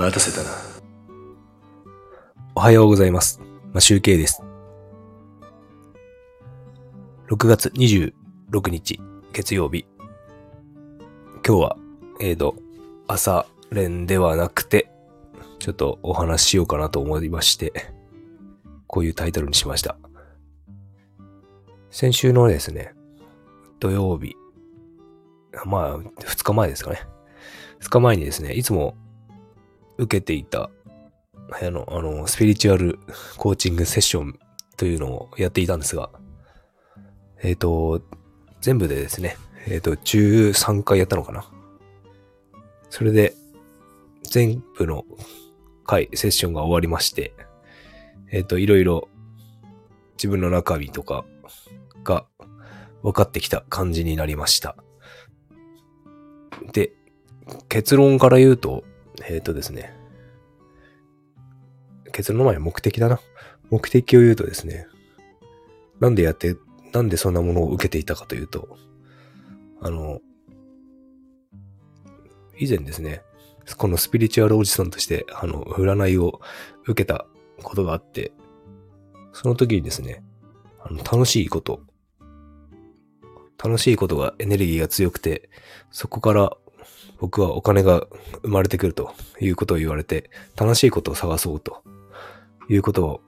待たせたな。おはようございます。ま、集計です。6月26日、月曜日。今日は、えーと、朝練ではなくて、ちょっとお話ししようかなと思いまして、こういうタイトルにしました。先週のですね、土曜日、まあ、2日前ですかね。2日前にですね、いつも受けていた、あの、あの、スピリチュアルコーチングセッションというのをやっていたんですが、えっ、と、全部でですね、えっ、と、13回やったのかな。それで、全部の回、セッションが終わりまして、えっ、と、いろいろ自分の中身とかが分かってきた感じになりました。で、結論から言うと、えっ、とですね、結論の前に目的だな。目的を言うとですね、なんでやって、なんでそんなものを受けていたかというと、あの、以前ですね、このスピリチュアルおじさんとして、あの、占いを受けたことがあって、その時にですね、あの楽しいこと、楽しいことがエネルギーが強くて、そこから僕はお金が生まれてくるということを言われて、楽しいことを探そうということを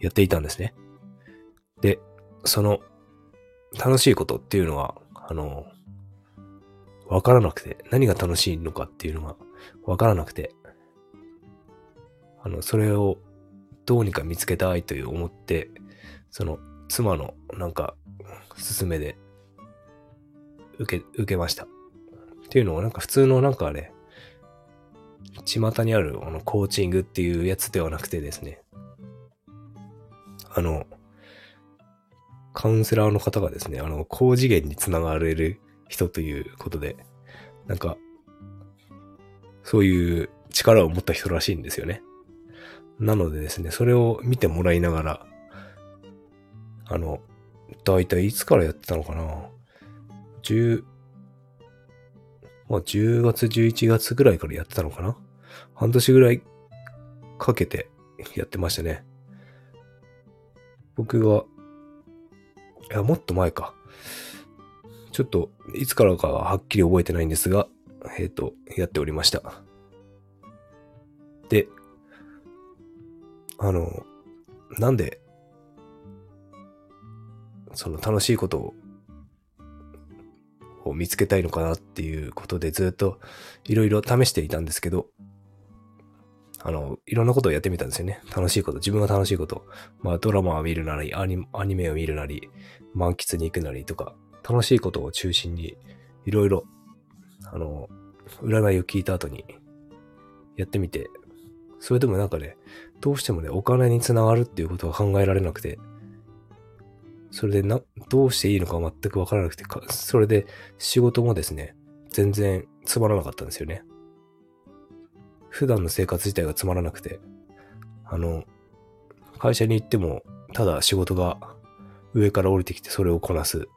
やっていたんですね。で、その楽しいことっていうのは、あの、わからなくて、何が楽しいのかっていうのがわからなくて、あの、それをどうにか見つけたいという思って、その妻のなんか勧めで受け、受けました。っていうのをなんか普通のなんかね、巷にあるあのコーチングっていうやつではなくてですね、あの、カウンセラーの方がですね、あの、高次元につながれる人ということで、なんか、そういう力を持った人らしいんですよね。なのでですね、それを見てもらいながら、あの、だいたいいつからやってたのかな、まあ10月、11月ぐらいからやってたのかな？半年ぐらいかけてやってましたね。僕が、いや、もっと前か。ちょっと、いつからかははっきり覚えてないんですが、えっ、と、やっておりました。で、あの、なんで、その楽しいことをを見つけたいのかなっていうことでずっといろいろ試していたんですけど、あの、いろんなことをやってみたんですよね。楽しいこと、自分が楽しいこと。まあドラマを見るなり、アニメを見るなり、満喫に行くなりとか、楽しいことを中心にいろいろ、あの、占いを聞いた後にやってみて、それでもなんかね、どうしてもね、お金につながるっていうことが考えられなくて、それでな、どうしていいのか全くわからなくて、それで仕事もですね、全然つまらなかったんですよね。普段の生活自体がつまらなくて、あの、会社に行っても、ただ仕事が上から降りてきてそれをこなす。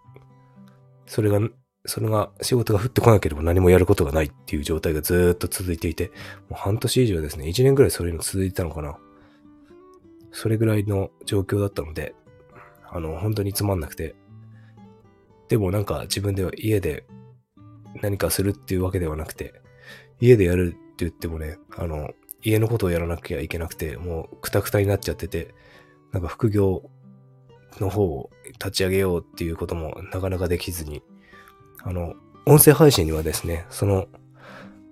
それが、それが仕事が降ってこなければ何もやることがないっていう状態がずっと続いていて、もう半年以上ですね、1年ぐらいそういうの続いてたのかな。それぐらいの状況だったので、あの、本当につまんなくて。でもなんか自分では家で何かするっていうわけではなくて、家でやるって言ってもね、あの、家のことをやらなきゃいけなくて、もうクタクタになっちゃってて、なんか副業の方を立ち上げようっていうこともなかなかできずに、あの、音声配信にはですね、その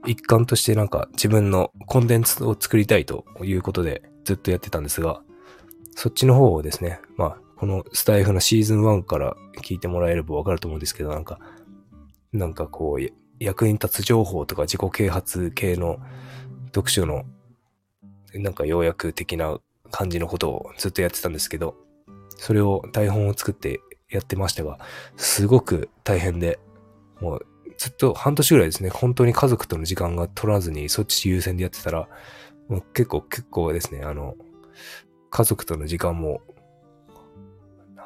一環としてなんか自分のコンテンツを作りたいということでずっとやってたんですが、そっちの方をですね、まあ、このスタイフのシーズン1から聞いてもらえればわかると思うんですけど、なんか、なんかこう、役に立つ情報とか自己啓発系の読書の、なんか要約的な感じのことをずっとやってたんですけど、それを台本を作ってやってましたが、すごく大変で、もうずっと半年ぐらいですね、本当に家族との時間が取らずにそっち優先でやってたら、もう結構結構ですね、あの、家族との時間も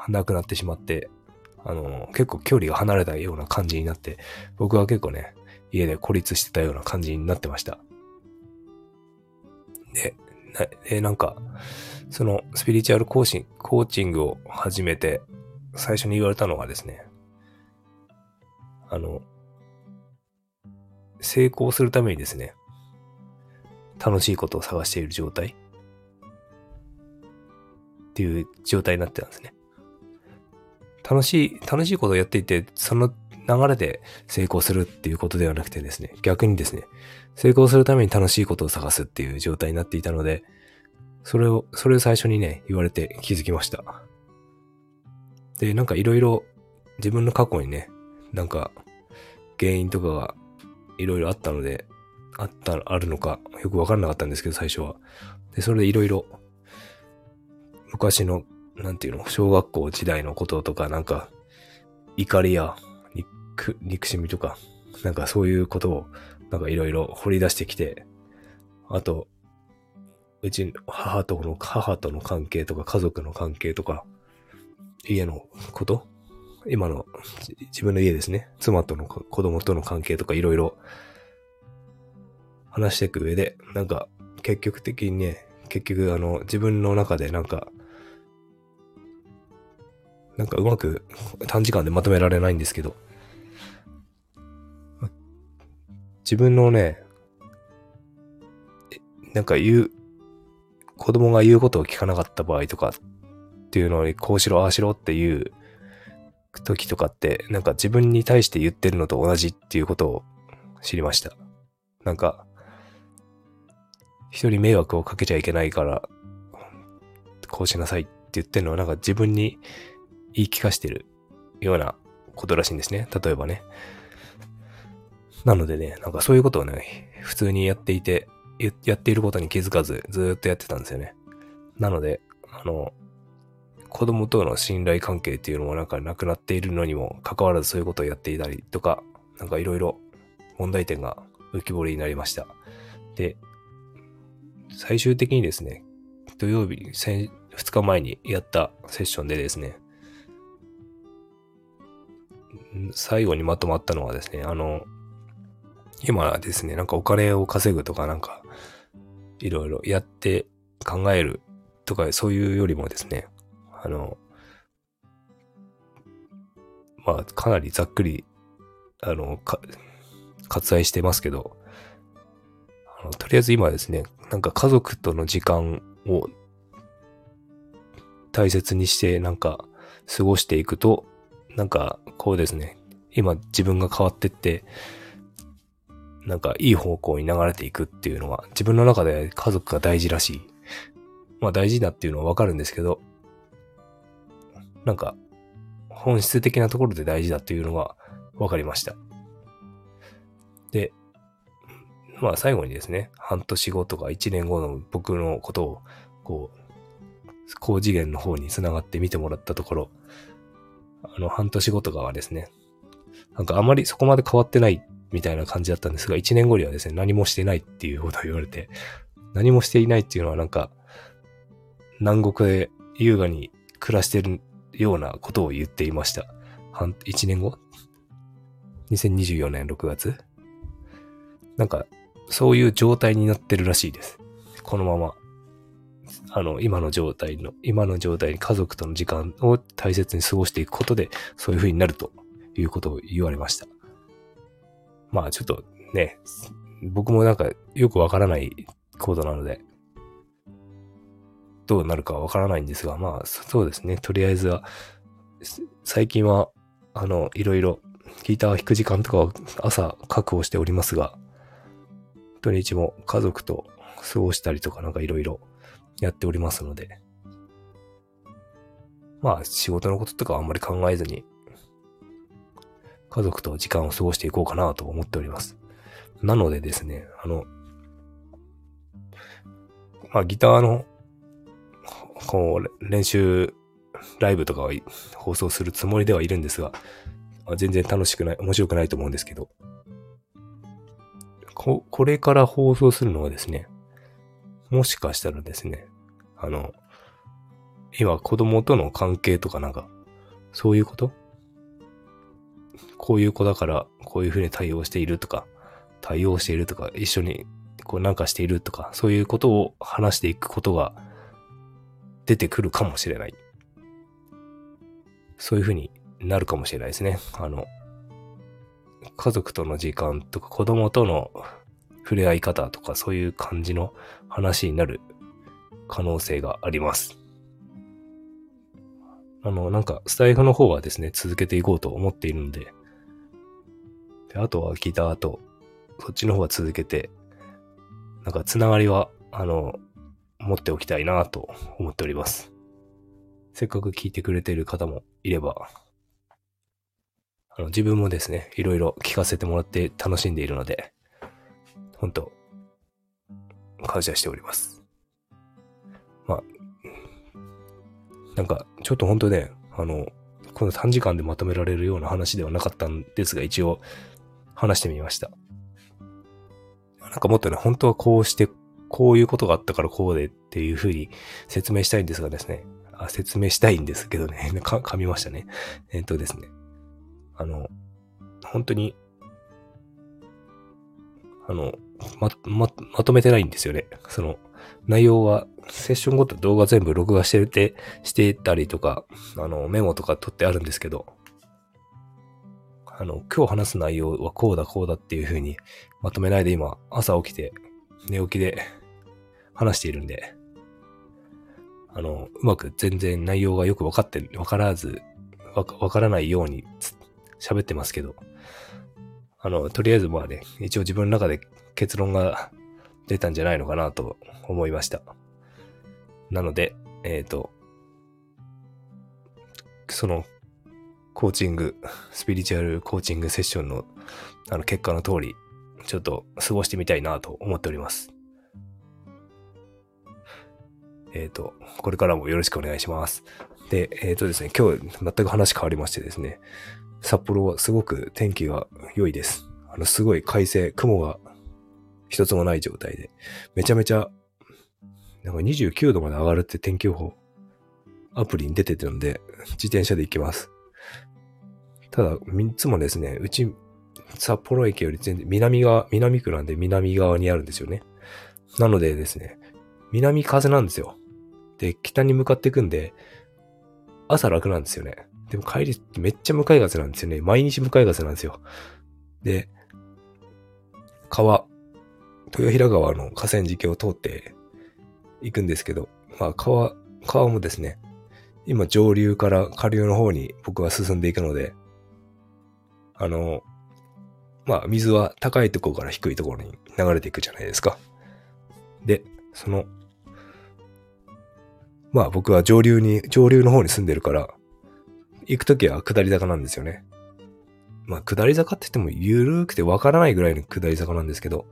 なくなってしまって、あの、結構距離が離れたような感じになって、僕は結構ね、家で孤立してたような感じになってました。で、なえなんか、そのスピリチュアルコーチコーチングを始めて、最初に言われたのがですね、あの、成功するためにですね、楽しいことを探している状態っていう状態になってたんですね。楽しい、楽しいことをやっていて、その流れで成功するっていうことではなくてですね、逆にですね、成功するために楽しいことを探すっていう状態になっていたので、それを、それを最初にね、言われて気づきました。で、なんかいろいろ自分の過去にね、なんか原因とかがいろいろあったので、あった、あるのかよくわかんなかったんですけど、最初は。で、それでいろいろ昔の、なんていうの、小学校時代のこととか、なんか、怒りや憎、憎しみとか、なんかそういうことを、なんかいろいろ掘り出してきて、あと、うち、母との、母との関係とか、家族の関係とか、家のこと？今の自分の家ですね。妻との子供との関係とかいろいろ話していく上で、なんか結局的にね、結局あの自分の中でなんかなんかうまく短時間でまとめられないんですけど、自分のね、なんか言う、子供が言うことを聞かなかった場合とかっていうのに、こうしろ、ああしろっていう時とかって、なんか自分に対して言ってるのと同じっていうことを知りました。なんか、人に迷惑をかけちゃいけないから、こうしなさいって言ってるのはなんか自分に言い聞かしてるようなことらしいんですね。例えばね。なのでね、なんかそういうことをね、普通にやっていて、やっていることに気づかず、ずっとやってたんですよね。なので、あの、子供との信頼関係っていうのもなんかなくなっているのにも関わらずそういうことをやっていたりとか、なんかいろいろ問題点が浮き彫りになりました。で、最終的にですね、土曜日、2日前にやったセッションでですね、最後にまとまったのはですね、あの、今ですね、なんかお金を稼ぐとかなんか、いろいろやって考えるとか、そういうよりもですね、あの、まあ、かなりざっくり、あの、か、割愛してますけど、あのとりあえず今ですね、なんか家族との時間を大切にしてなんか過ごしていくと、なんかこうですね、今自分が変わってって、なんかいい方向に流れていくっていうのは自分の中で家族が大事らしい。まあ大事だっていうのはわかるんですけど、なんか本質的なところで大事だっていうのがわかりました。で、まあ最後にですね、半年後とか1年後の僕のことを、こう、高次元の方に繋がって見てもらったところ、あの半年後とかはですね、なんかあまりそこまで変わってないみたいな感じだったんですが、1年後にはですね、何もしてないっていうことを言われて、何もしていないっていうのはなんか、南国で優雅に暮らしてるようなことを言っていました。半、1年後 ?2024 年6月？なんか、そういう状態になってるらしいです。このまま。あの、今の状態の、今の状態に家族との時間を大切に過ごしていくことで、そういう風になるということを言われました。まあちょっとね、僕もなんかよくわからないコードなので、どうなるかわからないんですが、まあそうですね、とりあえずは、最近は、あの、いろいろギター弾く時間とかは朝確保しておりますが、土日も家族と過ごしたりとかなんかいろいろやっておりますので、まあ仕事のこととかはあんまり考えずに、家族と時間を過ごしていこうかなと思っております。なのでですね、あの、まあギターの、こう、練習、ライブとかは放送するつもりではいるんですが、ま、全然楽しくない、面白くないと思うんですけど、こ、これから放送するのはですね、もしかしたらですね、あの、今子供との関係とかなんか、そういうこと？こういう子だからこういうふうに対応しているとか、対応しているとか、一緒にこうなんかしているとか、そういうことを話していくことが出てくるかもしれない。そういうふうになるかもしれないですね。あの、家族との時間とか子供との触れ合い方とかそういう感じの話になる可能性があります。あの、なんか、スタイフの方はですね、続けていこうと思っているので、であとはギターと、そっちの方は続けて、なんか、つながりは、あの、持っておきたいなと思っております。せっかく聞いてくれている方もいれば、あの自分もですね、いろいろ聞かせてもらって楽しんでいるので、本当感謝しております。まあ、なんか、ちょっと本当ね、あの、この短時間でまとめられるような話ではなかったんですが、一応話してみました。なんかもっとね、本当はこうして、こういうことがあったからこうでっていうふうに説明したいんですがですね、あ説明したいんですけどね、か噛みましたね。えっとですね、あの、本当に、あの、ま、ま、まとめてないんですよね。その、内容は、セッションごと動画全部録画してて、してたりとか、あの、メモとか取ってあるんですけど、あの、今日話す内容はこうだこうだっていう風にまとめないで今、朝起きて、寝起きで話しているんで、あの、うまく全然内容がよくわかって、わからず、わからないように喋ってますけど、あの、とりあえずまあね、一応自分の中で結論が出たんじゃないのかなと思いました。なので、えっ、ー、と、その、コーチング、スピリチュアルコーチングセッションの、あの、結果の通り、ちょっと過ごしてみたいなと思っております。えっ、ー、と、これからもよろしくお願いします。で、えっ、ー、とですね、今日全く話変わりましてですね、札幌はすごく天気が良いです。あの、すごい快晴、雲が一つもない状態で、めちゃめちゃ、なんか29度まで上がるって天気予報、アプリに出てるんで、自転車で行きます。ただ、三つもですね、うち、札幌駅より全然南側、南区なんで南側にあるんですよね。なのでですね、南風なんですよ。で、北に向かっていくんで、朝楽なんですよね。でも帰りめっちゃ向かい風なんですよね。毎日向かい風なんですよ。で、川、豊平川の河川敷を通って行くんですけど、まあ川、川もですね、今上流から下流の方に僕は進んでいくので、あの、まあ水は高いところから低いところに流れていくじゃないですか。で、その、まあ僕は上流に、上流の方に住んでるから、行くときは下り坂なんですよね。まあ下り坂って言っても緩くてわからないぐらいの下り坂なんですけど、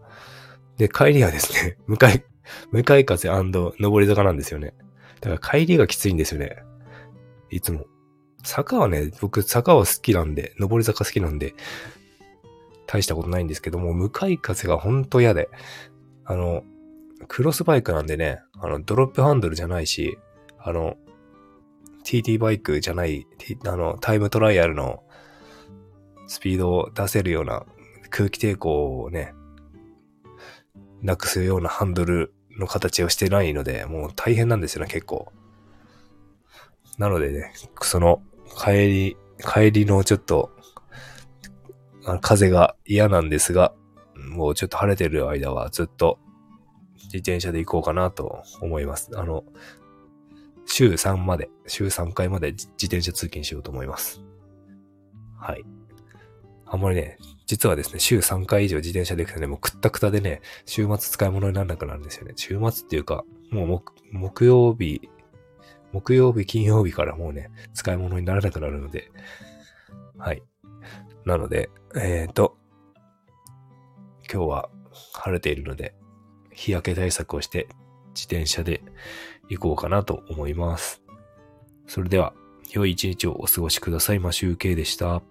で、帰りはですね、向かい、向かい風上り坂なんですよね。だから帰りがきついんですよね。いつも。坂はね、僕坂は好きなんで、上り坂好きなんで、大したことないんですけども、向かい風がほんと嫌で、あの、クロスバイクなんでね、あの、ドロップハンドルじゃないし、あの、TT バイクじゃない、あの、タイムトライアルのスピードを出せるような空気抵抗をね、なくすようなハンドルの形をしてないので、もう大変なんですよね、結構。なのでね、その、帰り、帰りのちょっと、風が嫌なんですが、もうちょっと晴れてる間はずっと自転車で行こうかなと思います。あの、週3まで、週3回まで自転車通勤しようと思います。はい。あんまりね、実はですね、週3回以上自転車で行くとね、もうくったくたでね、週末使い物にならなくなるんですよね。週末っていうか、もう木曜日、木曜日、金曜日からもうね、使い物にならなくなるので、はい。なので、えっ、ー、と、今日は晴れているので、日焼け対策をして自転車で行こうかなと思います。それでは、良い一日をお過ごしください。マシュウケイでした。